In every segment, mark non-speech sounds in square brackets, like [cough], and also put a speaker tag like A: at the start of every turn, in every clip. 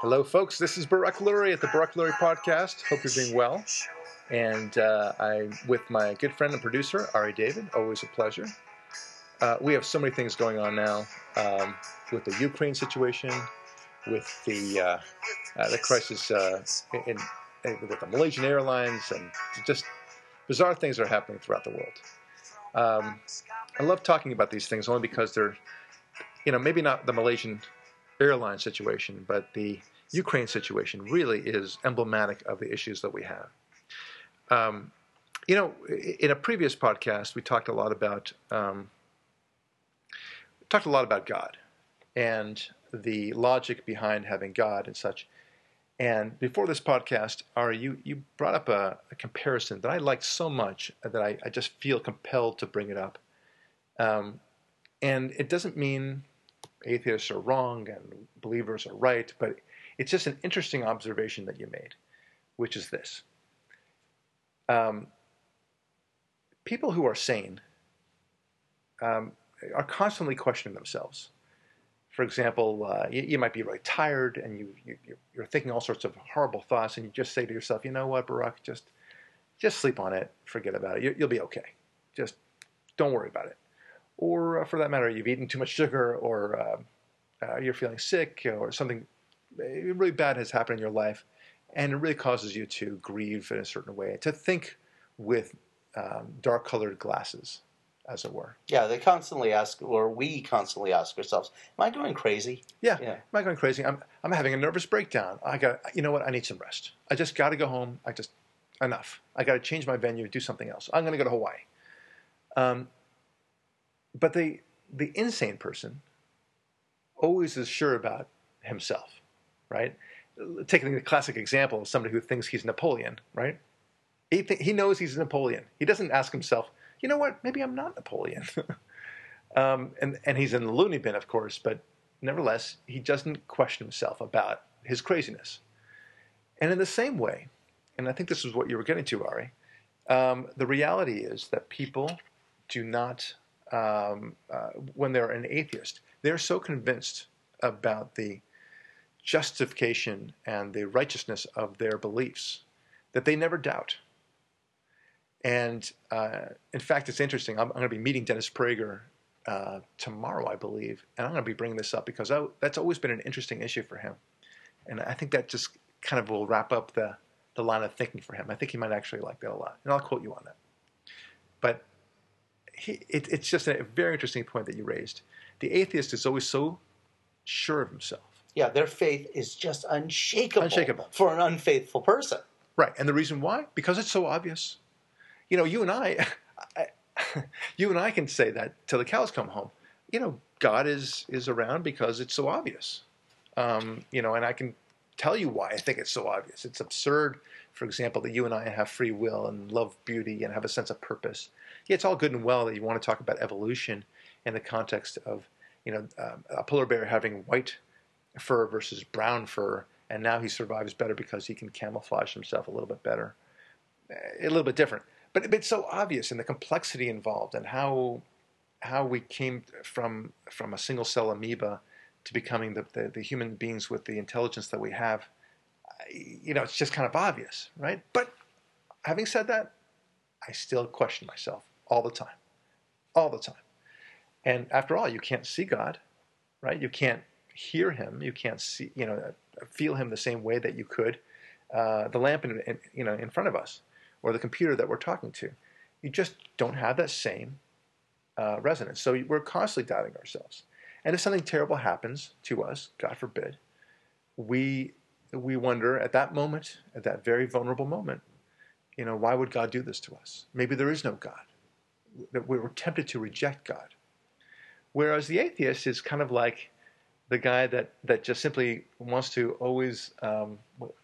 A: Hello, folks. This is Barak Lurie at the Barak Lurie Podcast. Hope you're doing well. And uh, I'm with my good friend and producer, Ari David. Always a pleasure. Uh, we have so many things going on now um, with the Ukraine situation, with the uh, uh the crisis uh, in, in, with the Malaysian Airlines, and just bizarre things are happening throughout the world. Um, I love talking about these things only because they're, you know, maybe not the Malaysian airline situation, but the Ukraine situation really is emblematic of the issues that we have. Um, you know, in a previous podcast, we talked a lot about um, talked a lot about God and the logic behind having God and such. And before this podcast, Ari, you, you brought up a, a comparison that I liked so much that I, I, just feel compelled to bring it up. Um, and it doesn't mean atheists are wrong and believers are right, but it's just an interesting observation that you made, which is this. Um, people who are sane um, are constantly questioning themselves. For example, uh, you, you, might be really tired and you, you, you're thinking all sorts of horrible thoughts, and you just say to yourself, you know what, Barak, just, just sleep on it, forget about it, you, will be okay. Just don't worry about it. Or uh, for that matter, you've eaten too much sugar, or uh, uh you're feeling sick, or something really bad has happened in your life, and it really causes you to grieve in a certain way, to think with um, dark colored glasses as it were.
B: Yeah, they constantly ask, or we constantly ask ourselves, "Am I going crazy?"
A: Yeah, yeah. am I going crazy? I'm I'm having a nervous breakdown. I got, you know what? I need some rest. I just got to go home. I just enough. I got to change my venue, do something else. I'm going to go to Hawaii. Um, but the the insane person always is sure about himself, right? Taking the classic example of somebody who thinks he's Napoleon, right? He th- he knows he's Napoleon. He doesn't ask himself, you know what? Maybe I'm not Napoleon. [laughs] um, and, and he's in the loony bin, of course, but nevertheless, he doesn't question himself about his craziness. And in the same way, and I think this is what you were getting to, Ari, um, the reality is that people do not, um, uh, when they're an atheist, they're so convinced about the justification and the righteousness of their beliefs that they never doubt. And uh, in fact, it's interesting. I'm, I'm, going to be meeting Dennis Prager uh, tomorrow, I believe, and I'm going to be bringing this up because I, that's always been an interesting issue for him. And I think that just kind of will wrap up the, the line of thinking for him. I think he might actually like that a lot. And I'll quote you on that. But he, it, it's just a very interesting point that you raised. The atheist is always so sure of himself.
B: Yeah, their faith is just unshakable,
A: unshakable.
B: for an unfaithful person.
A: Right. And the reason why? Because it's so obvious you know, you and I, [laughs] I you and I can say that till the cows come home. You know, God is is around because it's so obvious. Um, you know, and I can tell you why I think it's so obvious. It's absurd, for example, that you and I have free will and love beauty and have a sense of purpose. Yeah, it's all good and well that you want to talk about evolution in the context of, you know, um, a polar bear having white fur versus brown fur, and now he survives better because he can camouflage himself a little bit better, a little bit different. But, it's so obvious in the complexity involved and how how we came from from a single cell amoeba to becoming the, the, the, human beings with the intelligence that we have. You know, it's just kind of obvious, right? But having said that, I still question myself all the time, all the time. And after all, you can't see God, right? You can't hear Him. You can't see, you know, feel Him the same way that you could uh, the lamp in, in, you know in front of us or the computer that we're talking to. You just don't have that same uh, resonance. So we're constantly doubting ourselves. And if something terrible happens to us, God forbid, we we wonder at that moment, at that very vulnerable moment, you know, why would God do this to us? Maybe there is no God. That we were tempted to reject God. Whereas the atheist is kind of like the guy that, that just simply wants to always um,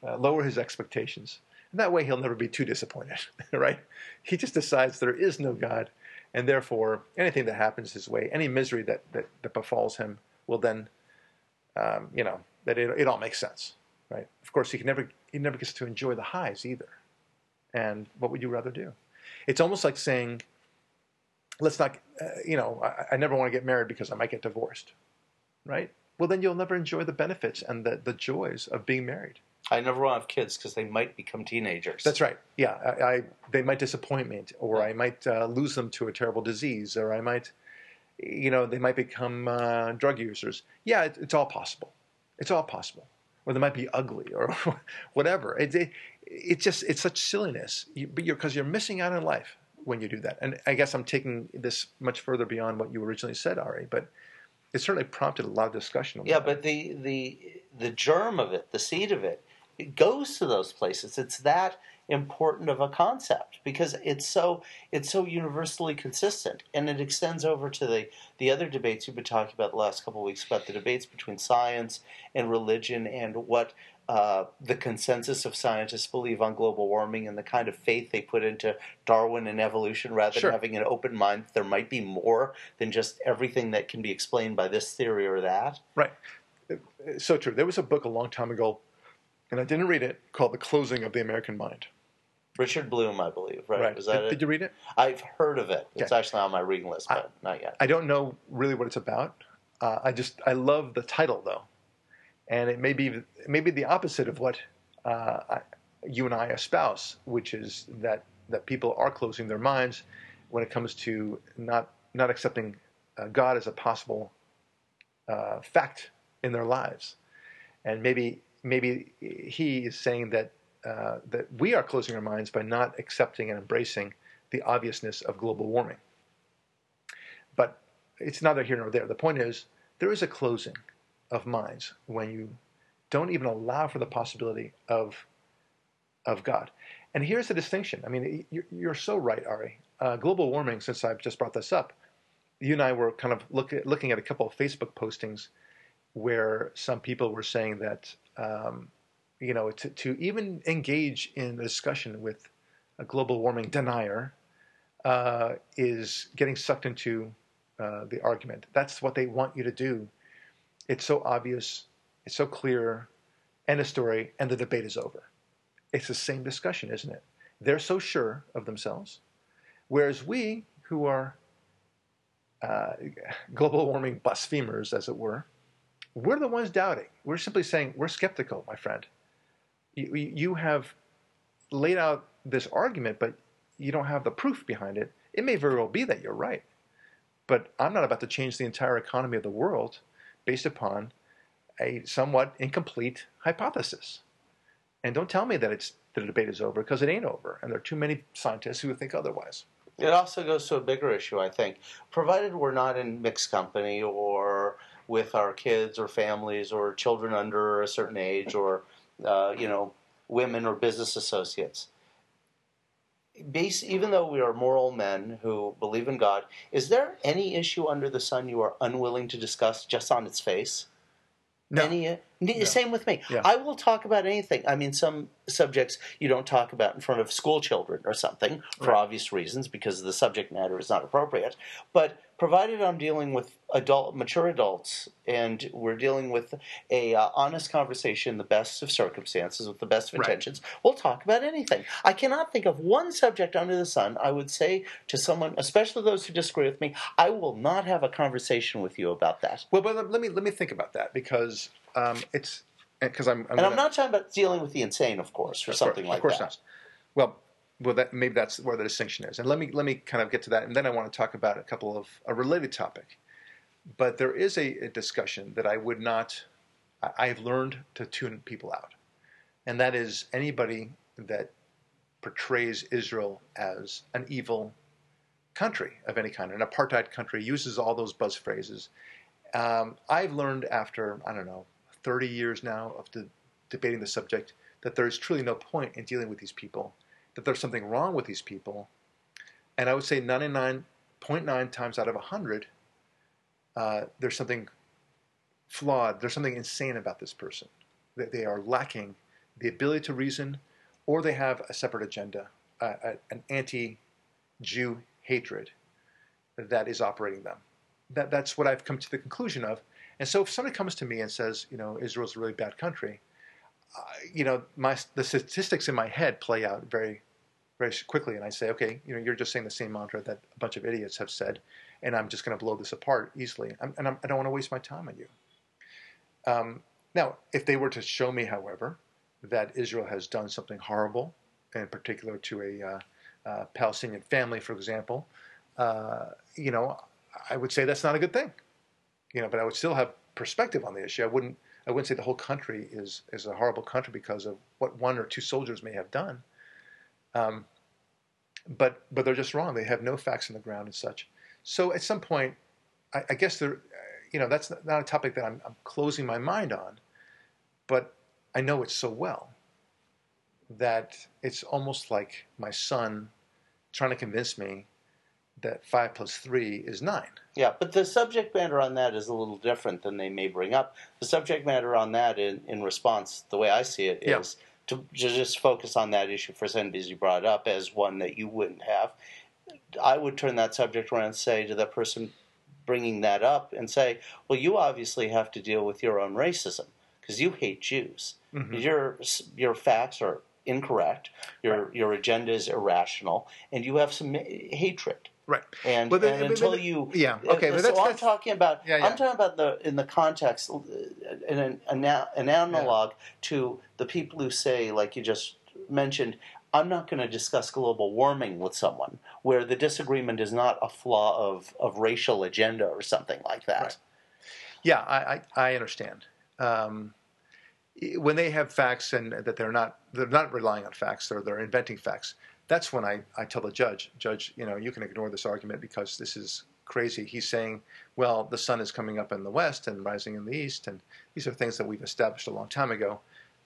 A: uh, lower his expectations and that way he'll never be too disappointed, [laughs] right? He just decides there is no God, and therefore anything that happens his way, any misery that, that, that befalls him, will then, um, you know, that it, it all makes sense, right? Of course, he can never he never gets to enjoy the highs either. And what would you rather do? It's almost like saying let's not, uh, you know, I, I never want to get married because I might get divorced, right? Well, then you'll never enjoy the benefits and the, the joys of being married.
B: I never want to have kids because they might become teenagers.
A: That's right. Yeah, I, I they might disappoint me, or I might uh, lose them to a terrible disease, or I might, you know, they might become uh, drug users. Yeah, it, it's all possible. It's all possible. Or they might be ugly, or [laughs] whatever. It, it, it just it's such silliness. You, but you're because you're missing out on life when you do that. And I guess I'm taking this much further beyond what you originally said, Ari. But it certainly prompted a lot of discussion.
B: Yeah, but the the the germ of it, the seed of it, it goes to those places. It's that important of a concept because it's so it's so universally consistent and it extends over to the the other debates you've been talking about the last couple of weeks about the debates between science and religion and what uh, the consensus of scientists believe on global warming and the kind of faith they put into Darwin and evolution rather
A: Sure.
B: than having an open mind there might be more than just everything that can be explained by this theory or that.
A: Right. So true. There was a book a long time ago, and I didn't read it, called The Closing of the American Mind.
B: Richard Bloom, I believe, right? That
A: did, did you read it?
B: I've heard of it. It's
A: Okay.
B: actually on my reading list, but not yet.
A: I don't know really what it's about. Uh, I just I love the title though, and it may be maybe the opposite of what uh, you and I espouse, which is that that people are closing their minds when it comes to not not accepting uh, God as a possible uh, fact in their lives, and maybe maybe he is saying that uh, that we are closing our minds by not accepting and embracing the obviousness of global warming. But it's neither here nor there. The point is, there is a closing of minds when you don't even allow for the possibility of of God. And here's the distinction. I mean, you're, so right, Ari. Uh, global warming. Since I've just brought this up, you and I were kind of look at, looking at a couple of Facebook postings where some people were saying that um, you know to, to even engage in a discussion with a global warming denier uh, is getting sucked into uh, the argument. That's what they want you to do. It's so obvious, it's so clear, end of story, and the debate is over. It's the same discussion, isn't it? They're so sure of themselves, whereas we, who are uh, global warming blasphemers, as it were, we're the ones doubting. We're simply saying we're skeptical, my friend. You, you have laid out this argument, but you don't have the proof behind it. It may very well be that you're right, but I'm not about to change the entire economy of the world based upon a somewhat incomplete hypothesis. And don't tell me that it's the debate is over because it ain't over, and there are too many scientists who think otherwise.
B: It also goes to a bigger issue, I think. Provided we're not in mixed company or with our kids or families or children under a certain age or, uh, you know, women or business associates. Base, even though we are moral men who believe in God, is there any issue under the sun you are unwilling to discuss just on its face?
A: No,
B: Any, uh, n- Same with me.
A: Yeah.
B: I will talk about anything. I mean, some subjects you don't talk about in front of school children or something for
A: Right.
B: obvious reasons because the subject matter is not appropriate. But provided I'm dealing with adult, mature adults, and we're dealing with a uh, honest conversation, the best of circumstances, with the best of
A: Right.
B: intentions, we'll talk about anything. I cannot think of one subject under the sun. I would say to someone, especially those who disagree with me, I will not have a conversation with you about that.
A: Well, but let me let me think about that because um, it's because I'm, I'm
B: And I'm not talking about dealing with the insane, of course, or
A: Of
B: something
A: course,
B: like that.
A: of course
B: that.
A: not. Well, well, that maybe that's where the distinction is, and let me let me kind of get to that, and then I want to talk about a couple of a related topic. But there is a, a discussion that I would not. I, I've learned to tune people out, and that is anybody that portrays Israel as an evil country of any kind, an apartheid country, uses all those buzz phrases. Um, I've learned after I don't know 30 years now of de- debating the subject that there's truly no point in dealing with these people, that there's something wrong with these people, and I would say 99.9 times out of 100, uh, there's something flawed, there's something insane about this person. That they are lacking the ability to reason, or they have a separate agenda, an anti-Jew hatred that is operating them. That, that's what I've come to the conclusion of. And so if somebody comes to me and says, you know, Israel's a really bad country, you know, my the statistics in my head play out very very quickly, and I say, okay, you know, you're just saying the same mantra that a bunch of idiots have said, and I'm just going to blow this apart easily, I'm, and I'm, I do not want to waste my time on you. Um, now, if they were to show me, however, that Israel has done something horrible, in particular to a uh, uh, Palestinian family, for example, uh, you know, I would say that's not a good thing. You know, but I would still have perspective on the issue. I wouldn't. I wouldn't say the whole country is is a horrible country because of what one or two soldiers may have done. Um, but but they're just wrong. They have no facts on the ground and such. So at some point, I, I guess there, you know, that's not a topic that I'm, I'm closing my mind on, but I know it so well that it's almost like my son trying to convince me that five plus three is nine.
B: Yeah, but the subject matter on that is a little different than they may bring up. The subject matter on that, in, in response, the way I see it, is yeah. to, to just focus on that issue for because you brought it up as one that you wouldn't have. I would turn that subject around and say to the person bringing that up and say, well, you obviously have to deal with your own racism because you hate Jews. Mm-hmm. Your your facts are incorrect. Your right. your agenda is irrational, and you have some hatred.
A: Right.
B: And, but, and but, until but, you,
A: yeah, okay.
B: But so that's, I'm that's, talking about. Yeah, yeah. I'm talking about the in the context, uh, in an, an, an analog yeah. to the people who say, like you just mentioned, I'm not going to discuss global warming with someone where the disagreement is not a flaw of, of racial agenda or something like that. Right.
A: Yeah, I, I, I understand. Um, when they have facts and that they're not they're not relying on facts, they're they're inventing facts. That's when I, I tell the judge, Judge, you know, you can ignore this argument because this is crazy. He's saying, well, the sun is coming up in the west and rising in the east, and these are things that we've established a long time ago.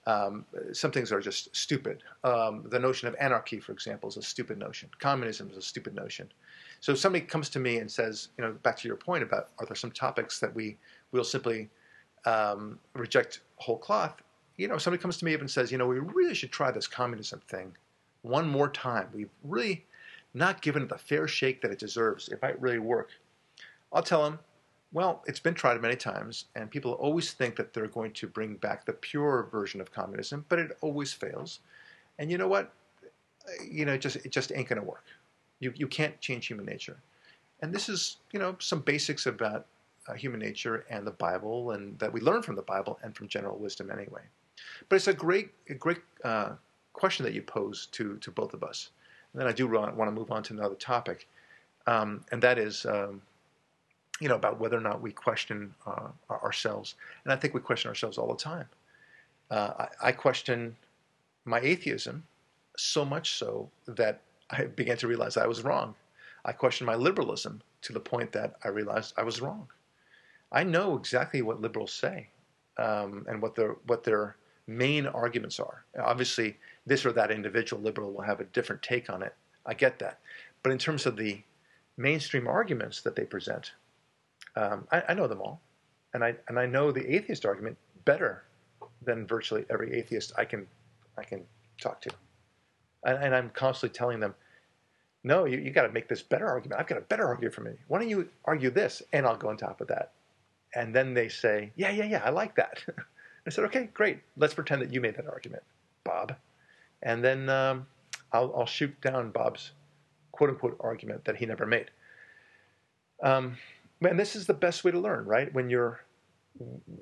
A: Um, some things are just stupid. Um, the notion of anarchy, for example, is a stupid notion. Communism is a stupid notion. So if somebody comes to me and says, you know, back to your point about are there some topics that we will simply um, reject whole cloth, you know, somebody comes to me and says, you know, we really should try this communism thing one more time. We've really not given it the fair shake that it deserves. It might really work. I'll tell them, well, it's been tried many times, and people always think that they're going to bring back the pure version of communism, but it always fails. And you know what? You know, it just it just ain't going to work. You you can't change human nature. And this is, you know, some basics about uh, human nature and the Bible, and that we learn from the Bible and from general wisdom anyway. But it's a great, a great uh, question that you pose to to both of us. And then I do want, want to move on to another topic, um, and that is, um, you know, about whether or not we question uh, ourselves. And I think we question ourselves all the time. Uh, I, I question my atheism so much so that I began to realize I was wrong. I question my liberalism to the point that I realized I was wrong. I know exactly what liberals say um, and what their what their main arguments are. Obviously, this or that individual liberal will have a different take on it. I get that, but in terms of the mainstream arguments that they present, um, I, I, know them all, and I and I know the atheist argument better than virtually every atheist I can I can talk to, and, and I'm constantly telling them no, you, you got to make this better argument. I've got a better argument for me. Why don't you argue this? And I'll go on top of that. And then they say, yeah, yeah, yeah, I like that. [laughs] I said, okay, great. Let's pretend that you made that argument, Bob. And then um, I'll, I'll, shoot down Bob's quote unquote argument that he never made. Um, and this is the best way to learn, right? When you're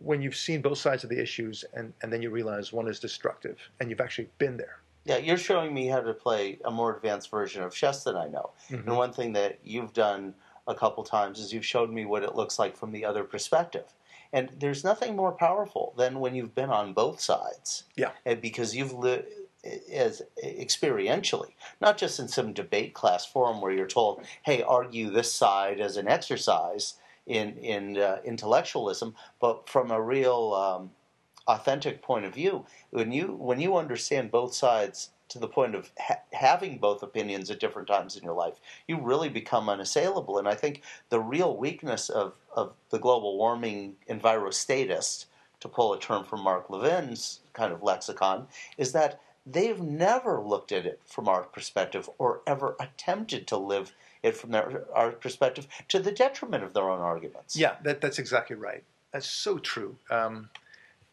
A: when you've seen both sides of the issues and, and then you realize one is destructive and you've actually been there.
B: Yeah, you're showing me how to play a more advanced version of chess than I know. Mm-hmm. And one thing that you've done a couple times is you've showed me what it looks like from the other perspective. And there's nothing more powerful than when you've been on both sides.
A: Yeah.
B: And because you've lived as experientially, not just in some debate class forum where you're told, "Hey, argue this side as an exercise in in uh, intellectualism," but from a real um, authentic point of view. When you when you understand both sides to the point of ha- having both opinions at different times in your life, you really become unassailable. And I think the real weakness of, of the global warming envirostatist, to pull a term from Mark Levin's kind of lexicon, is that they've never looked at it from our perspective or ever attempted to live it from their, our perspective to the detriment of their own arguments.
A: Yeah, that, that's exactly right. That's so true. Um,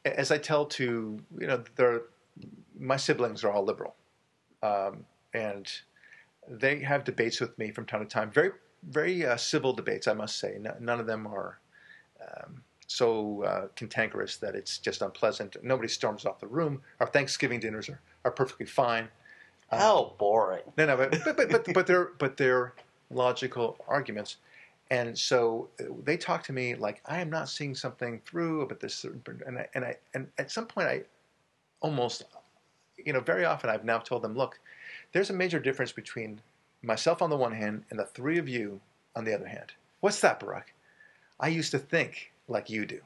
A: as I tell to you know, my siblings are all liberal, um, and they have debates with me from time to time. Very, very uh, civil debates, I must say. No, none of them are um, so uh, cantankerous that it's just unpleasant. Nobody storms off the room. Our Thanksgiving dinners are, are perfectly fine. Um,
B: How boring.
A: no, no, but but but but, but they're but they're logical arguments, and so uh, they talk to me like I am not seeing something through, but this and I, and I and at some point I almost, you know, very often I've now told them, look, there's a major difference between myself on the one hand and the three of you on the other hand. What's that, Barak? I used to think like you do.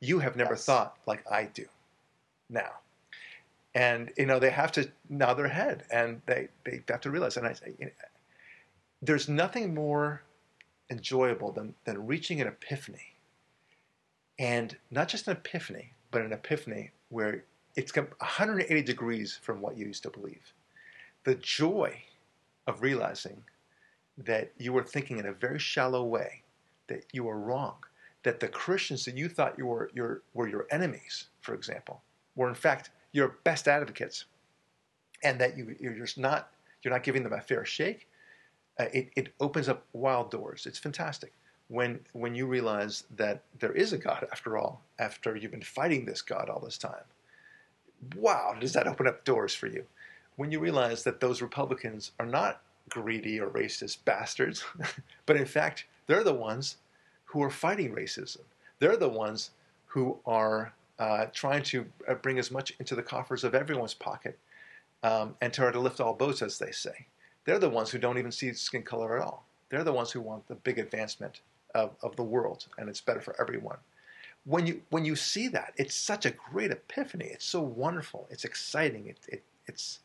A: You have never
B: Yes.
A: thought like I do now. And you know they have to nod their head, and they, they have to realize. And I say, you know, there's nothing more enjoyable than than reaching an epiphany, and not just an epiphany, but an epiphany where it's com- 180 degrees from what you used to believe. The joy of realizing that you were thinking in a very shallow way, that you were wrong, that the Christians that you thought you were your were your enemies, for example, were in fact your best advocates, and that you you're just not you're not giving them a fair shake. Uh, it it opens up wild doors. It's fantastic when when you realize that there is a God after all. After you've been fighting this God all this time, wow, does that open up doors for you? When you realize that those Republicans are not greedy or racist bastards, [laughs] but in fact they're the ones who are fighting racism. They're the ones who are uh, trying to uh, bring as much into the coffers of everyone's pocket um, and try to lift all boats, as they say. They're the ones who don't even see skin color at all. They're the ones who want the big advancement of, of the world, and it's better for everyone. When you when you see that, it's such a great epiphany. It's so wonderful. It's exciting. It, it it's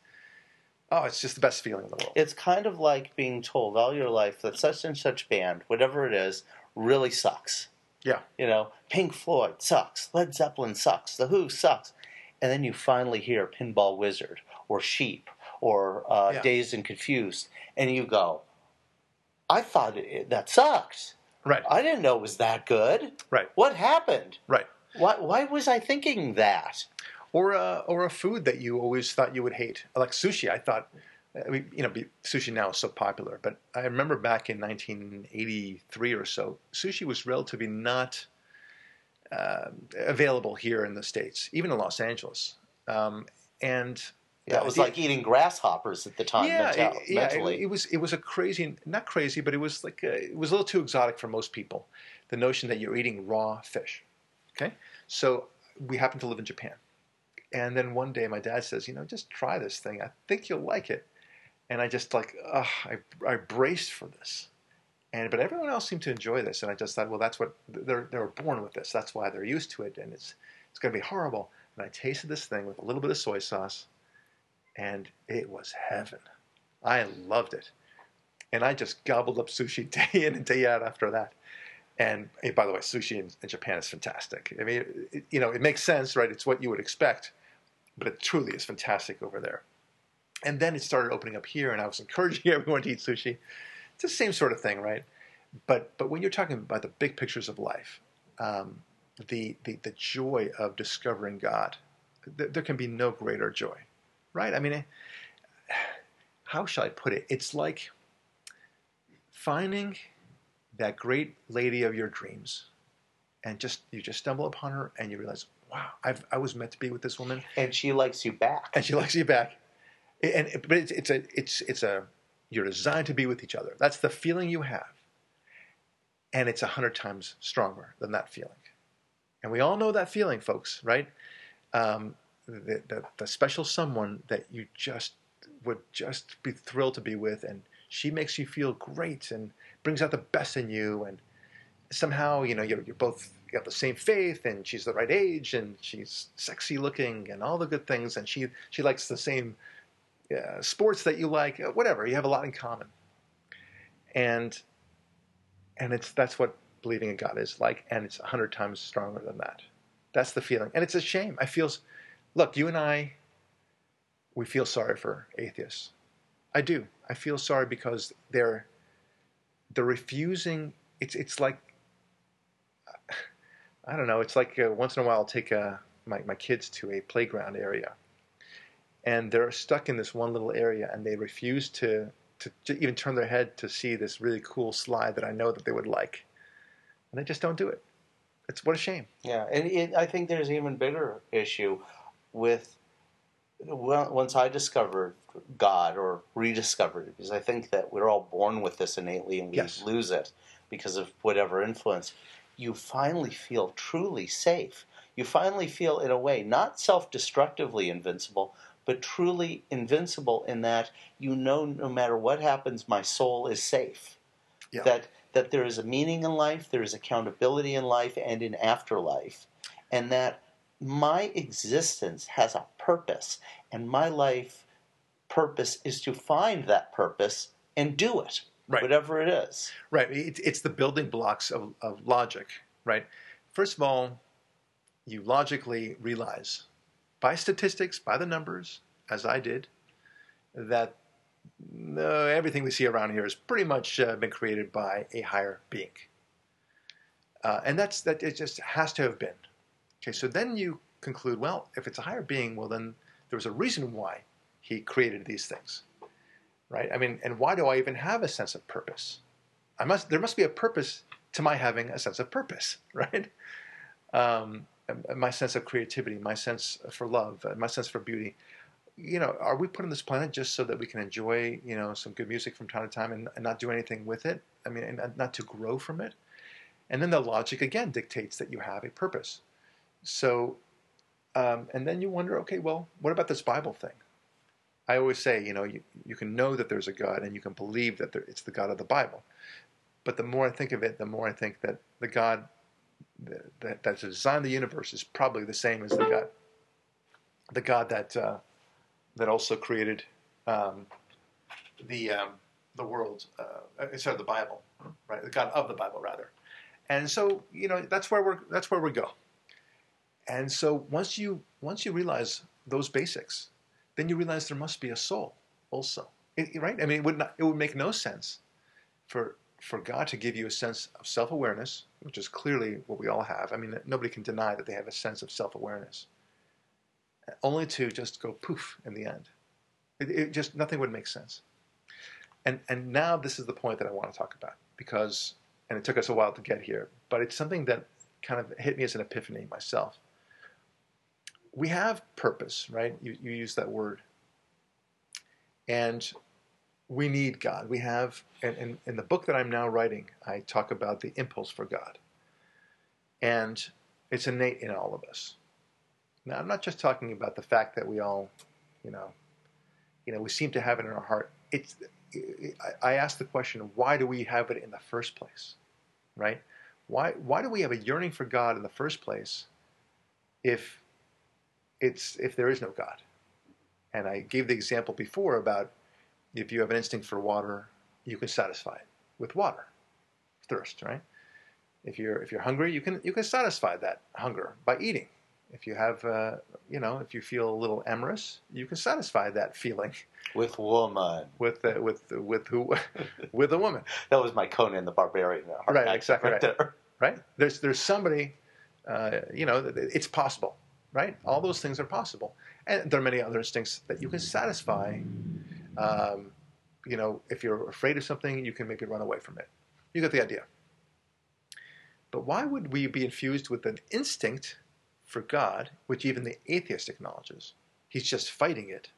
A: oh, it's just the best feeling in the world.
B: It's kind of like being told all your life that such and such band, whatever it is, really sucks.
A: Yeah.
B: You know, Pink Floyd sucks, Led Zeppelin sucks, The Who sucks. And then you finally hear Pinball Wizard or Sheep or uh,
A: Yeah.
B: Dazed and Confused, and you go, I thought it, that sucked.
A: Right.
B: I didn't know it was that good.
A: Right.
B: What happened?
A: Right.
B: Why, why was I thinking that?
A: or a, or a food that you always thought you would hate, like sushi. I thought, You know, sushi now is so popular, but I remember back in 1983 or so, sushi was relatively not uh, available here in the states, even in Los Angeles. Um, and
B: Yeah, it was
A: the-
B: like eating grasshoppers at the time
A: yeah,
B: mental-
A: it, yeah, it, it was it was a crazy, not crazy, but it was like a, it was a little too exotic for most people. The notion that you're eating raw fish. Okay, so we happen to live in Japan, and then one day my dad says, you know, just try this thing. I think you'll like it. And I just like, ugh, I I braced for this. And but everyone else seemed to enjoy this, and I just thought, well, that's what they're they were born with this. That's why they're used to it, and it's it's going to be horrible. And I tasted this thing with a little bit of soy sauce, and it was heaven. I loved it, and I just gobbled up sushi [laughs] day in and day out after that. And eh, by the way, sushi in, in Japan is fantastic. I mean, it, you know, it makes sense, right? It's what you would expect, but it truly is fantastic over there. And then it started opening up here, and I was [laughs] encouraging everyone to eat sushi. It's the same sort of thing, right? But but when you're talking about the big pictures of life, um, the, the the joy of discovering God, th- there can be no greater joy, right? I mean, eh, how shall I put it? It's like finding that great lady of your dreams, and just you just stumble upon her, and you realize, wow, I've, I was meant to be with this woman
B: and she likes you back.
A: and she likes you back. And but it's it's a it's it's a you're designed to be with each other. That's the feeling you have, and it's a hundred times stronger than that feeling. And we all know that feeling, folks, right? Um, the, the the special someone that you just would just be thrilled to be with, and she makes you feel great and brings out the best in you, and somehow you know you're, you're both got the same faith and she's the right age and she's sexy looking and all the good things and she she likes the same uh, sports that you like uh, whatever you have a lot in common. And and it's that's what believing in god is like and it's a hundred times stronger than that. That's the feeling. And it's a shame. I feel look you and i we feel sorry for atheists. I do. I feel sorry because they're they're refusing it's it's like I don't know. It's like uh, once in a while I'll take uh, my, my kids to a playground area. And they're stuck in this one little area, and they refuse to, to to even turn their head to see this really cool slide that I know that they would like, and they just don't do it. It's what a shame.
B: Yeah, and it, I think there's an even bigger issue with well, once I discovered God or rediscovered it, because I think that we're all born with this innately and we
A: Yes.
B: lose it because of whatever influence. You finally feel truly safe. You finally feel, in a way, not self destructively invincible, but truly invincible in that you know no matter what happens, my soul is safe
A: Yeah.
B: that that there is a meaning in life, there is accountability in life and in afterlife, and that my existence has a purpose, and my life purpose is to find that purpose and do it,
A: Right.
B: whatever it is.
A: Right. It, it's the building blocks of, of logic, right? First of all, you logically realize by statistics, by the numbers, as I did, that no, everything we see around here has pretty much uh, been created by a higher being. Uh, and that's that it just has to have been. Okay, so then you conclude, well, if it's a higher being, well then there was a reason why he created these things. Right? I mean, and why do I even have a sense of purpose? I must there must be a purpose to my having a sense of purpose, [laughs] right? Um, my sense of creativity, my sense for love, my sense for beauty. You know, are we put on this planet just so that we can enjoy, you know, some good music from time to time and, and not do anything with it? I mean, and not to grow from it. And then the logic again dictates that you have a purpose. So, um, and then you wonder, okay, well, what about this Bible thing? I always say, you know, you, you can know that there's a God and you can believe that there, it's the God of the Bible. But the more I think of it, the more I think that the God that, that, that designed the universe is probably the same as the God, the God that uh, that also created um, the um, the world, uh, instead of the Bible, right? The God of the Bible, rather. And so, you know, that's where we're that's where we go. And so once you once you realize those basics, then you realize there must be a soul also, It- right? I mean, it would not, it would make no sense for for God to give you a sense of self awareness, which is clearly what we all have. I mean, nobody can deny that they have a sense of self awareness, only to just go poof in the end. It, it just nothing would make sense. And and now this is the point that I want to talk about because and it took us a while to get here, but it's something that kind of hit me as an epiphany myself. We have purpose, right? You you use that word, and we need God. We have, and in, the book that I'm now writing, I talk about the impulse for God. And it's innate in all of us. Now, I'm not just talking about the fact that we all, you know, you know, we seem to have it in our heart. It's, I, I ask the question, why do we have it in the first place, right? Why, why do we have a yearning for God in the first place if it's if there is no God? And I gave the example before about if you have an instinct for water, you can satisfy it with water, thirst, right? If you're if you're hungry, you can you can satisfy that hunger by eating. If you have, uh, you know, if you feel a little amorous, you can satisfy that feeling [laughs]
B: With woman.
A: with uh, with with who [laughs] with a woman,
B: That was my Conan the Barbarian. uh,
A: Right, exactly right.
B: there. [laughs]
A: right? There's there's somebody, uh, you know, it's possible, right? All those things are possible, and there are many other instincts that you can satisfy. Um, you know, if you're afraid of something, you can maybe run away from it. You get the idea. But why would we be infused with an instinct for God, which even the atheist acknowledges? He's just fighting it.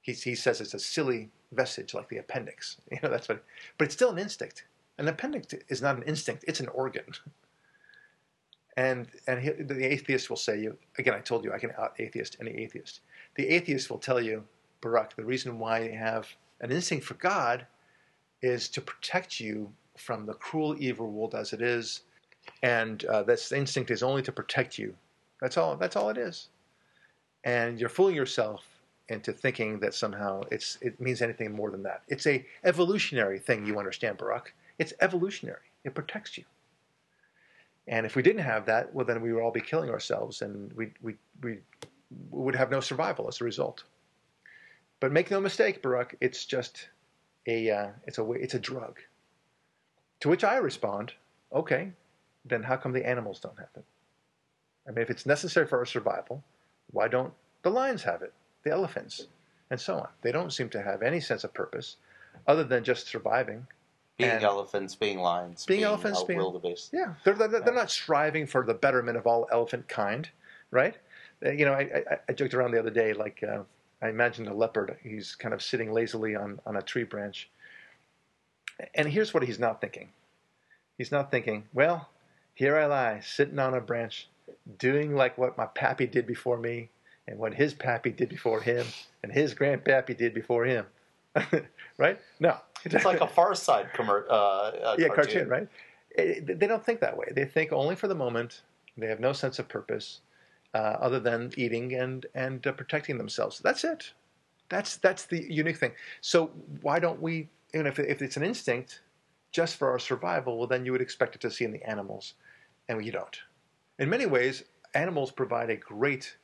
A: He, he says it's a silly vestige, like the appendix. [laughs] You know, that's what. But it's still an instinct. An appendix is not an instinct; it's an organ. [laughs] And and he, the atheist will say, "You again." I told you I can out atheist any atheist. The atheist will tell you, Barak, the reason why you have an instinct for God is to protect you from the cruel, evil world as it is, and uh, this instinct is only to protect you. That's all. That's all it is. And you're fooling yourself into thinking that somehow it's it means anything more than that. It's a evolutionary thing. You understand, Barak? It's evolutionary. It protects you. And if we didn't have that, well, then we would all be killing ourselves, and we we we would have no survival as a result. But make no mistake, Barak, it's just a uh, it's a it's a drug. To which I respond, okay, then how come the animals don't have it? I mean, if it's necessary for our survival, why don't the lions have it? the elephants, and so on. They don't seem to have any sense of purpose other than just surviving.
B: Being elephants, being lions,
A: Being elephants,
B: uh,
A: being-
B: wildebeest.
A: Yeah, they're, they're, they're not striving for the betterment of all elephant kind, right? Uh, You know, I, I, I joked around the other day, like uh, I imagine a leopard. He's kind of sitting lazily on, on a tree branch. And here's what he's not thinking. He's not thinking, well, here I lie, sitting on a branch, doing like what my pappy did before me, and what his pappy did before him, and his grandpappy did before him. [laughs] right? No.
B: It's like a Far Side commer- uh, uh,
A: yeah,
B: cartoon.
A: cartoon, right? It- they don't think that way. They think only for the moment. They have no sense of purpose uh, other than eating and and uh, protecting themselves. That's it. That's that's the unique thing. So why don't we? Even if if it's an instinct, just for our survival, well, then you would expect it to see in the animals, and you don't. In many ways, animals provide a great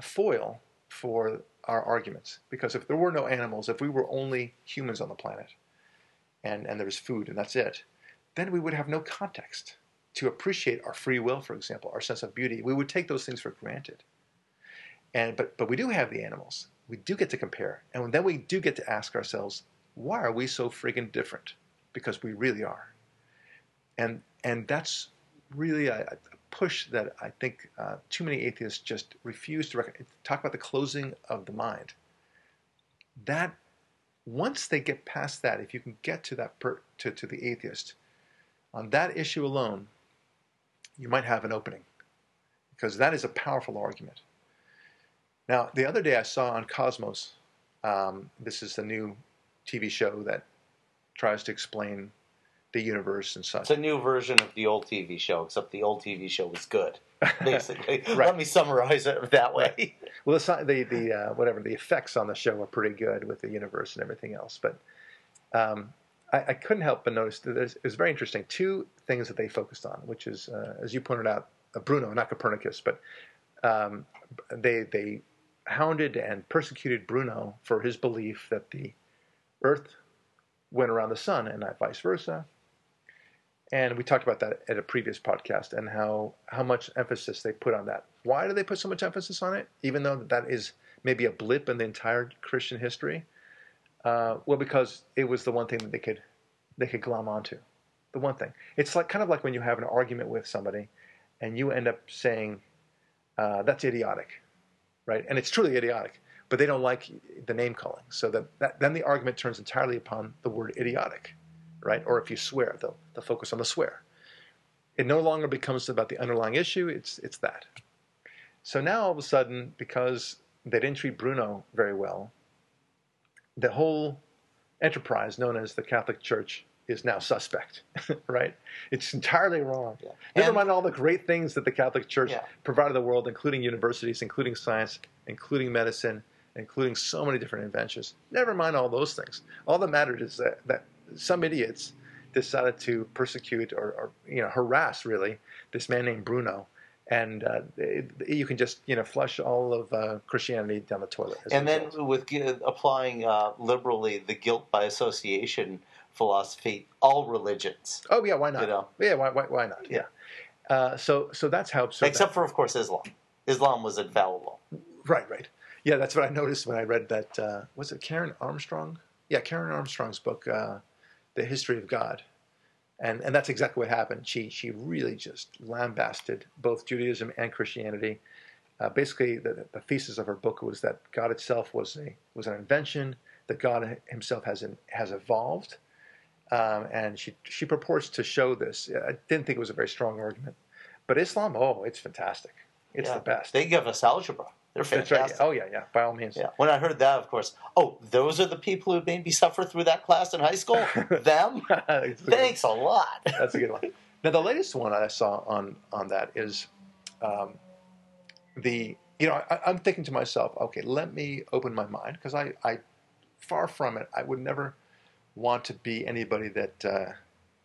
A: foil for our arguments because if there were no animals, if we were only humans on the planet, and and there was food and that's it, then we would have no context to appreciate our free will, for example, our sense of beauty. We would take those things for granted. And but but we do have the animals. We do get to compare, and then we do get to ask ourselves, why are we so friggin' different? Because we really are. And and that's really a, a push that I think uh, too many atheists just refuse to rec- talk about the closing of the mind. That once they get past that, if you can get to that per, to, to the atheist on that issue alone, you might have an opening because that is a powerful argument. Now, the other day I saw on Cosmos, um, this is the new TV show that tries to explain the universe and such.
B: It's a new version of the old TV show, except the old TV show was good. [laughs] Basically,
A: Right.
B: let me summarize it that way.
A: Well, the the, the uh, whatever the effects on the show are pretty good with the universe and everything else, but um, I, I couldn't help but notice that it was very interesting. Two things that they focused on, which is, uh, as you pointed out, uh, Bruno, not Copernicus, but um, they they hounded and persecuted Bruno for his belief that the Earth went around the sun and not vice versa. And we talked about that at a previous podcast and how, how much emphasis they put on that. Why do they put so much emphasis on it, even though that is maybe a blip in the entire Christian history? Uh, well, because it was the one thing that they could they could glom onto. The one thing. It's like kind of like when you have an argument with somebody, and you end up saying uh, that's idiotic, right? And it's truly idiotic, but they don't like the name calling. So that, that then the argument turns entirely upon the word idiotic, right? Or if you swear, they'll, they'll focus on the swear. It no longer becomes about the underlying issue, it's, it's that. So now all of a sudden, because they didn't treat Bruno very well, the whole enterprise known as the Catholic Church is now suspect, [laughs] right? It's entirely wrong.
B: Yeah.
A: Never mind all the great things that the Catholic Church
B: Yeah.
A: provided the world, including universities, including science, including medicine, including so many different inventions. Never mind all those things. All that mattered is that, that some idiots decided to persecute or, or you know harass really this man named Bruno, and uh, it, you can just you know flush all of uh, Christianity down the toilet.
B: and then with gu- applying uh, liberally the guilt by association philosophy, all religions,
A: oh yeah, why not?
B: you know.
A: Yeah, why, why, why not? Yeah. Uh, so so that's how that-
B: except for of course Islam. Islam was infallible.
A: Right, right. Yeah, that's what I noticed when I read that. Uh, was it Karen Armstrong? Yeah, Karen Armstrong's book, uh, "The History of God," and and that's exactly what happened. She she really just lambasted both Judaism and Christianity. Uh, basically, the, the thesis of her book was that God itself was a was an invention. That God Himself has in, has evolved, um, and she she purports to show this. I didn't think it was a very strong argument, but Islam, oh, it's fantastic. It's
B: Yeah.
A: the best.
B: They give us algebra. They're fantastic.
A: right. Oh yeah, yeah. By all means.
B: Yeah. When I heard that, of course, oh, those are the people who made me suffer through that class in high school. [laughs] Them. [laughs]
A: It's a
B: Thanks a lot.
A: That's a good one. [laughs] Now the latest one I saw on on that is um, the you know I, I'm thinking to myself, okay, let me open my mind because I, I far from it. I would never want to be anybody that uh,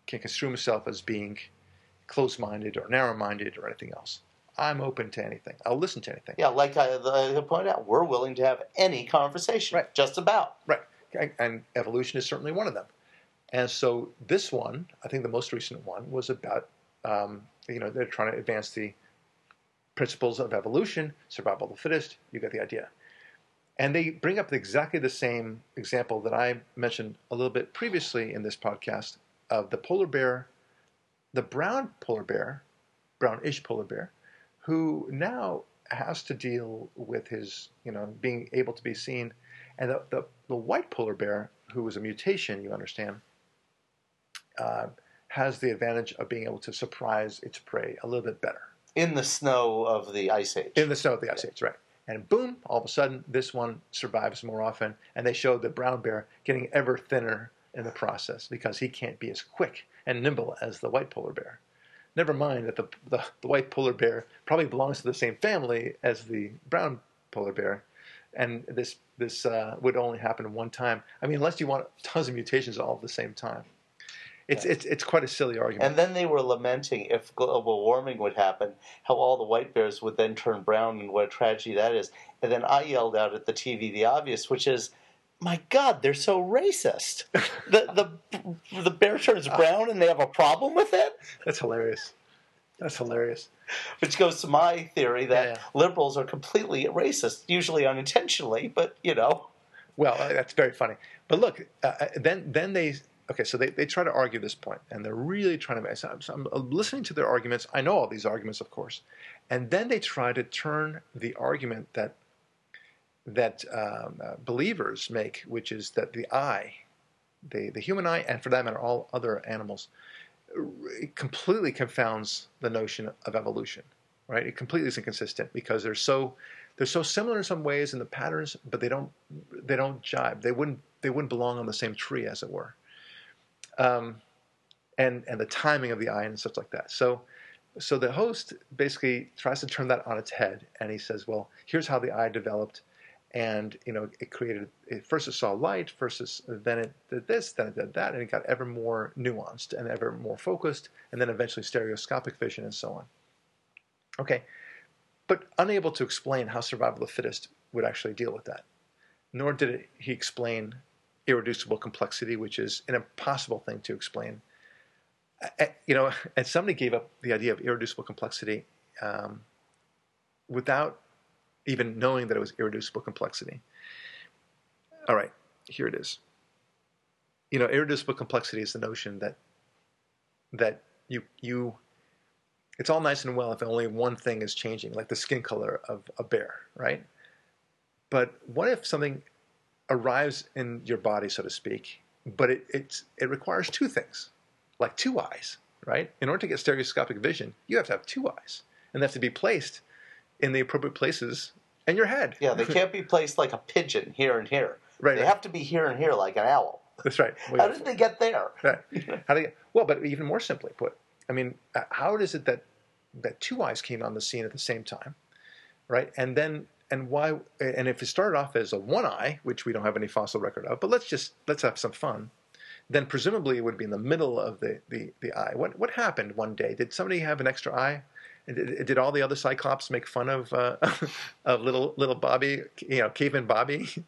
A: can construe himself as being close-minded or narrow-minded or anything else. I'm open to anything. I'll listen to anything.
B: Yeah, like I, I pointed out, we're willing to have any conversation.
A: Right.
B: Just about.
A: Right. And- evolution is certainly one of them. And so this one, I think the most recent one, was about, um, you know, they're trying to advance the principles of evolution, survival of the fittest. You get the idea. And they bring up exactly the same example that I mentioned a little bit previously in this podcast of the polar bear, the brown polar bear, brownish polar bear, who now has to deal with his, you know, being able to be seen. And the, the, the white polar bear, who was a mutation, you understand, uh, has the advantage of being able to surprise its prey a little bit better.
B: In the snow of the Ice Age.
A: In the snow of the Ice Age, right. And boom, all of a sudden, this one survives more often. And they show the brown bear getting ever thinner in the process because he can't be as quick and nimble as the white polar bear. Never mind that the, the, the white polar bear probably belongs to the same family as the brown polar bear. And this, this uh, would only happen one time. I mean, unless you want tons of mutations all at the same time. It's, it's, it's quite a silly argument.
B: And then they were lamenting if global warming would happen, how all the white bears would then turn brown and what a tragedy that is. And then I yelled out at the TV the obvious, which is, my God, they're so racist. the, the, the bear turns [laughs] brown and they have a problem with it?
A: That's hilarious. That's hilarious.
B: Which goes to my theory that
A: Yeah, yeah.
B: liberals are completely racist, usually unintentionally, but you know.
A: Well, uh, that's very funny. But look, uh, uh, then then they okay, so they, they try to argue this point, and they're really trying to. So I'm, so I'm listening to their arguments. I know all these arguments, of course, and then they try to turn the argument that that um, uh, believers make, which is that the eye, the the human eye, and for that matter, all other animals, completely confounds the notion of evolution. Right? It completely is inconsistent because they're so they're so similar in some ways in the patterns, but they don't they don't jibe. They wouldn't they wouldn't belong on the same tree, as it were. Um, and and the timing of the eye and such like that. So so the host basically tries to turn that on its head, and he says, well, here's how the eye developed. And you know, it created. It, first, it saw light. First, it, then it did this. Then it did that, and it got ever more nuanced and ever more focused, and then eventually stereoscopic vision and so on. Okay, but unable to explain how survival of the fittest would actually deal with that. Nor did it, he explain irreducible complexity, which is an impossible thing to explain. You know, and somebody gave up the idea of irreducible complexity um, without even knowing that it was irreducible complexity. All right, here it is. You know, irreducible complexity is the notion that that you you it's all nice and well if only one thing is changing, like the skin color of a bear, right? But what if something arrives in your body, so to speak, but it, it requires two things, like two eyes, right? In order to get stereoscopic vision, you have to have two eyes, and they have to be placed in the appropriate places in your head.
B: Yeah, they [laughs] can't be placed like a pigeon here and here.
A: Right,
B: They
A: right.
B: have to be here and here like an owl.
A: That's right. [laughs] We
B: How did they get there?
A: Right. How do you, well, but even more simply put, I mean, uh, how is it that that two eyes came on the scene at the same time, right? And then and why? And if it started off as a one eye, which we don't have any fossil record of, but let's just let's have some fun. Then presumably it would be in the middle of the the, the eye. What what happened one day? Did somebody have an extra eye? Did, all the other Cyclops make fun of uh, [laughs] of little little Bobby, you know, caveman Bobby? [laughs]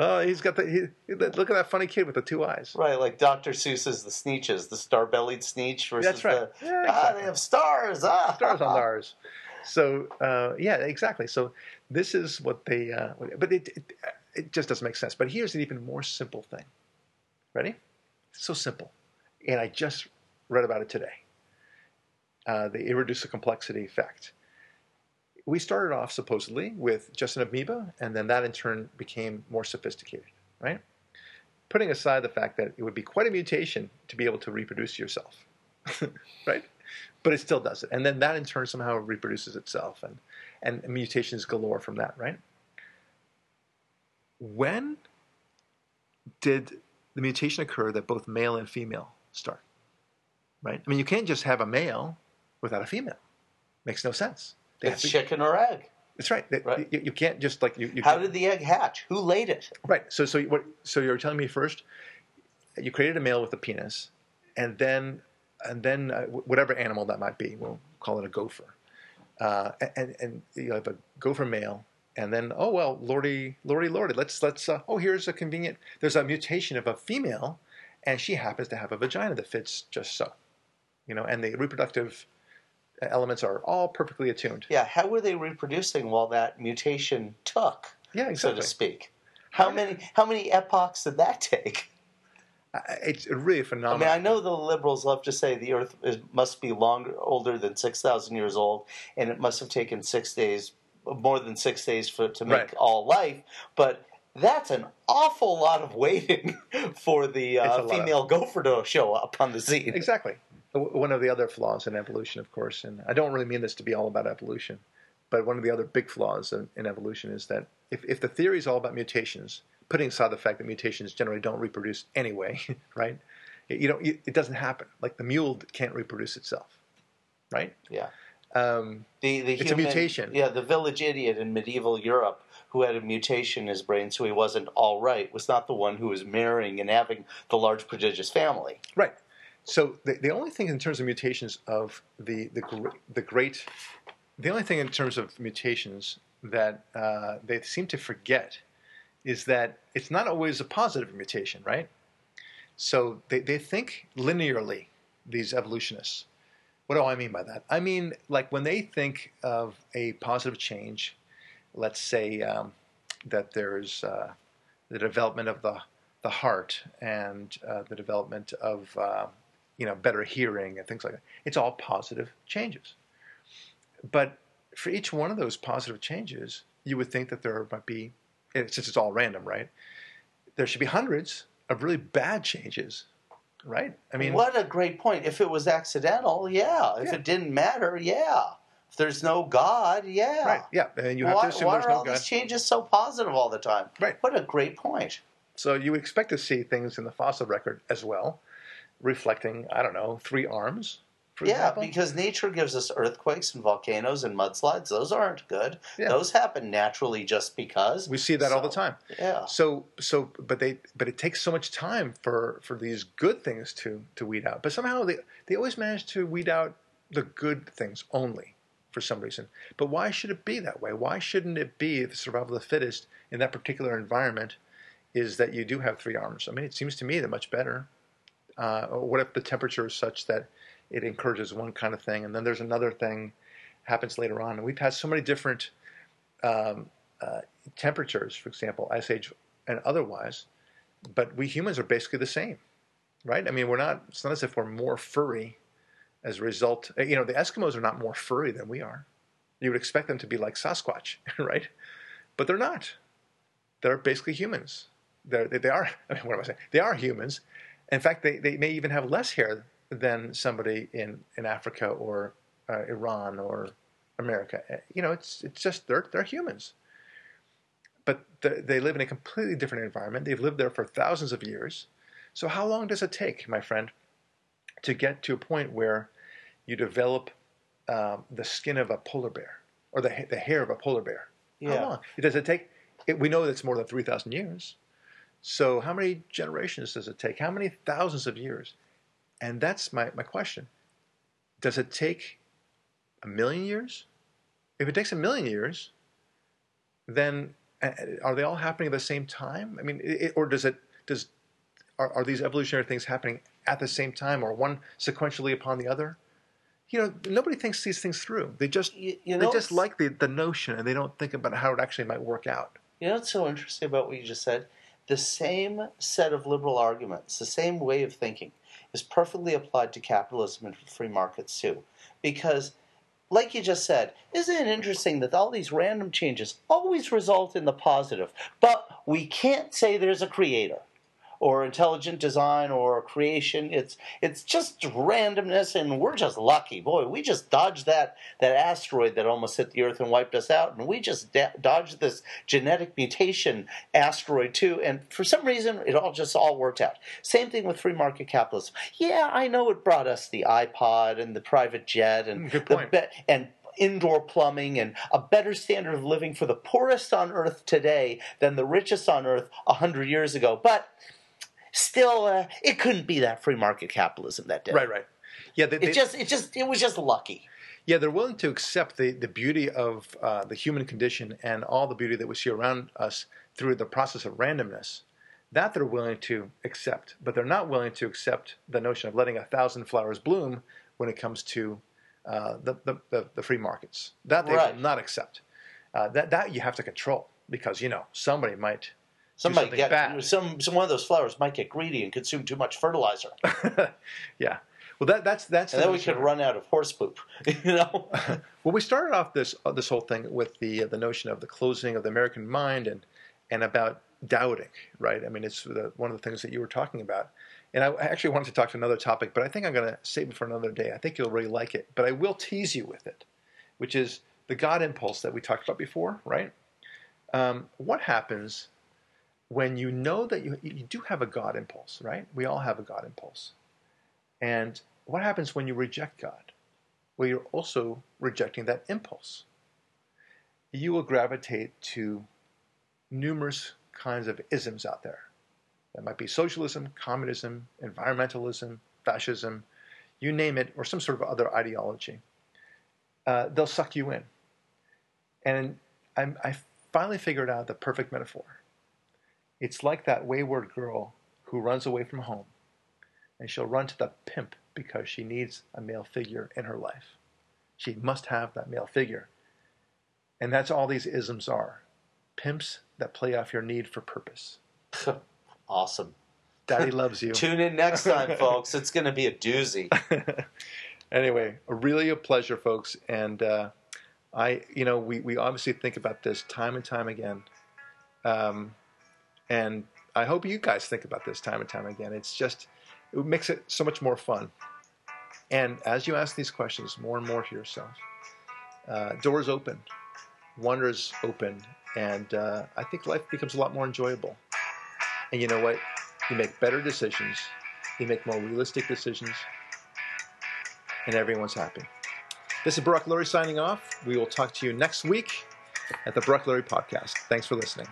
A: Oh, he's got the he, look at that funny kid with the two eyes.
B: Right, like Dr. Seuss's The Sneetches, the star-bellied Sneetch versus
A: That's right.
B: the
A: Yeah,
B: ah, they have stars. Ah,
A: stars on ours. So uh, yeah, exactly. So this is what they, uh, but it, it it just doesn't make sense. But here's an even more simple thing. Ready? So simple, and I just read about it today. Uh, the irreducible complexity effect. We started off supposedly with just an amoeba, and then that in turn became more sophisticated, right? Putting aside the fact that it would be quite a mutation to be able to reproduce yourself, [laughs] right? But it still does it, and then that in turn somehow reproduces itself, and and mutations galore from that, right? When did the mutation occur that both male and female start? Right? I mean, you can't just have a male without a female. Makes no sense. They
B: It's
A: to-
B: chicken or egg.
A: that's right. They-
B: Right.
A: You, you can't just like you. you
B: How did the egg hatch? Who laid it?
A: Right. So, so what? So you're telling me first, you created a male with a penis, and then, and then uh, whatever animal that might be, we'll call it a gopher, uh, and and you have a gopher male, and then oh well, lordy, lordy, lordy, let's let's uh, oh here's a convenient. There's a mutation of a female, and she happens to have a vagina that fits just so, you know, and the reproductive elements are all perfectly attuned.
B: Yeah, how were they reproducing while that mutation took?
A: Yeah, exactly.
B: so to speak. How many how many epochs did that take?
A: It's really phenomenal.
B: I mean, I know the liberals love to say the Earth is, must be longer, older than six thousand years old, and it must have taken six days, more than six days for to make
A: Right.
B: all life. But that's an awful lot of waiting [laughs] for the uh,
A: lot of-
B: female gopher to show up on the scene.
A: Exactly. One of the other flaws in evolution, of course, and I don't really mean this to be all about evolution, but one of the other big flaws in, in evolution is that if, if the theory is all about mutations, putting aside the fact that mutations generally don't reproduce anyway, [laughs] right? It, you know, it, doesn't happen. Like the mule can't reproduce itself, right?
B: Yeah.
A: Um,
B: The, the
A: It's a mutation.
B: Yeah, the village idiot in medieval Europe who had a mutation in his brain, so he wasn't all right, was not the one who was marrying and having the large prodigious family.
A: Right. So the, the only thing in terms of mutations of the the the great, the only thing in terms of mutations that uh, they seem to forget is that it's not always a positive mutation, right? So they, they think linearly, these evolutionists. What do I mean by that? I mean, like when they think of a positive change, let's say um, that there's uh, the development of the the heart and uh, the development of uh, you know better hearing and things like that. It's all positive changes. But for each one of those positive changes, you would think that there might be, since it's all random, right? There should be hundreds of really bad changes, right? I mean,
B: what a great point. If it was accidental, yeah. If
A: Yeah.
B: it didn't matter, yeah. If there's no God, yeah.
A: right? Yeah, and you have
B: why
A: to assume
B: why
A: there's
B: are
A: no
B: all
A: God.
B: these changes so positive all the time?
A: Right.
B: What a great point.
A: So you would expect to see things in the fossil record as well, reflecting I don't know three arms, for
B: yeah,
A: example.
B: because nature gives us earthquakes and volcanoes and mudslides. Those aren't good.
A: Yeah.
B: Those happen naturally just because.
A: we see that all the time.
B: Yeah.
A: So so but they but it takes so much time for for these good things to to weed out. But somehow they they always manage to weed out the good things only for some reason. But why should it be that way? Why shouldn't it be the survival of the fittest in that particular environment is that you do have three arms? I mean, it seems to me that much better. Uh, what if the temperature is such that it encourages one kind of thing, and then there's another thing happens later on, and we've had so many different um, uh, temperatures, for example, ice age and otherwise, but we humans are basically the same, right? I mean, we're not. It's not as if we're more furry as a result. You know, the Eskimos are not more furry than we are. You would expect them to be like Sasquatch, [laughs] right? But they're not. They're basically humans. They're, they they are. [laughs] I mean, what am I saying? They are humans. In fact, they, they may even have less hair than somebody in, in Africa or uh, Iran or America. Uh, You know, it's it's just they're they're humans. But the, they live in a completely different environment. They've lived there for thousands of years. So how long does it take, my friend, to get to a point where you develop um, the skin of a polar bear or the the hair of a polar bear? How long? Does it take? It, we know that's more than three thousand years. So how many generations does it take? How many thousands of years? And that's my, my question. Does it take a million years? If it takes a million years, then are they all happening at the same time? I mean, it, or does it does are, are these evolutionary things happening at the same time, or one sequentially upon the other? You know, nobody thinks these things through. They just
B: You, you
A: they just like the, the notion, and they don't think about how it actually might work out.
B: You know what's so interesting about what you just said? The same set of liberal arguments, the same way of thinking, is perfectly applied to capitalism and free markets too. Because, like you just said, isn't it interesting that all these random changes always result in the positive, but we can't say there's a creator? Or intelligent design or creation. It's it's just randomness, and we're just lucky. Boy, we just dodged that that asteroid that almost hit the Earth and wiped us out, and we just da- dodged this genetic mutation asteroid too. And for some reason, it all just all worked out. Same thing with free market capitalism. Yeah, I know it brought us the iPod and the private jet and the be- and indoor plumbing and a better standard of living for the poorest on earth today than the richest on earth a hundred years ago. But still, uh, it couldn't be that free market capitalism that day.
A: Right, right. Yeah, they,
B: It just, it just, it was just lucky.
A: Yeah, they're willing to accept the, the beauty of uh, the human condition and all the beauty that we see around us through the process of randomness. That they're willing to accept, but they're not willing to accept the notion of letting a thousand flowers bloom when it comes to uh, the, the, the, the free markets. That they
B: Right.
A: will not accept. Uh, that, that you have to control. because you know somebody might.
B: Somebody get
A: bad.
B: some, some one of those flowers might get greedy and consume too much fertilizer, [laughs]
A: yeah. Well, that that's that's.
B: and then we could
A: of-
B: run out of horse poop. [laughs] You know, [laughs]
A: Well, we started off this uh, this whole thing with the the notion of the closing of the American mind and and about doubting, right? I mean, it's the, one of the things that you were talking about. And I actually wanted to talk to another topic, but I think I'm going to save it for another day. I think you'll really like it, but I will tease you with it, which is the God impulse that we talked about before, right? Um, what happens when you know that you you do have a God impulse, right? We all have a God impulse, and what happens when you reject God? well, you're also rejecting that impulse. You will gravitate to numerous kinds of isms out there. That might be socialism, communism, environmentalism, fascism, you name it, or some sort of other ideology. Uh, they'll suck you in. And I'm, I finally figured out the perfect metaphor. It's like that wayward girl who runs away from home, and she'll run to the pimp because she needs a male figure in her life. She must have that male figure. And that's all these isms are pimps that play off your need for purpose. [laughs]
B: awesome.
A: Daddy loves you. [laughs]
B: Tune in next time, folks. It's going to be a doozy. [laughs]
A: anyway, really a pleasure, folks. And uh, I, you know, we, we obviously think about this time and time again. Um, and I hope you guys think about this time and time again. It's just, it makes it so much more fun. And as you ask these questions more and more to yourself, uh, doors open, wonders open, and uh, I think life becomes a lot more enjoyable. And you know what? You make better decisions, you make more realistic decisions, and everyone's happy. This is Barak Lurie signing off. We will talk to you next week at the Barak Lurie Podcast. Thanks for listening.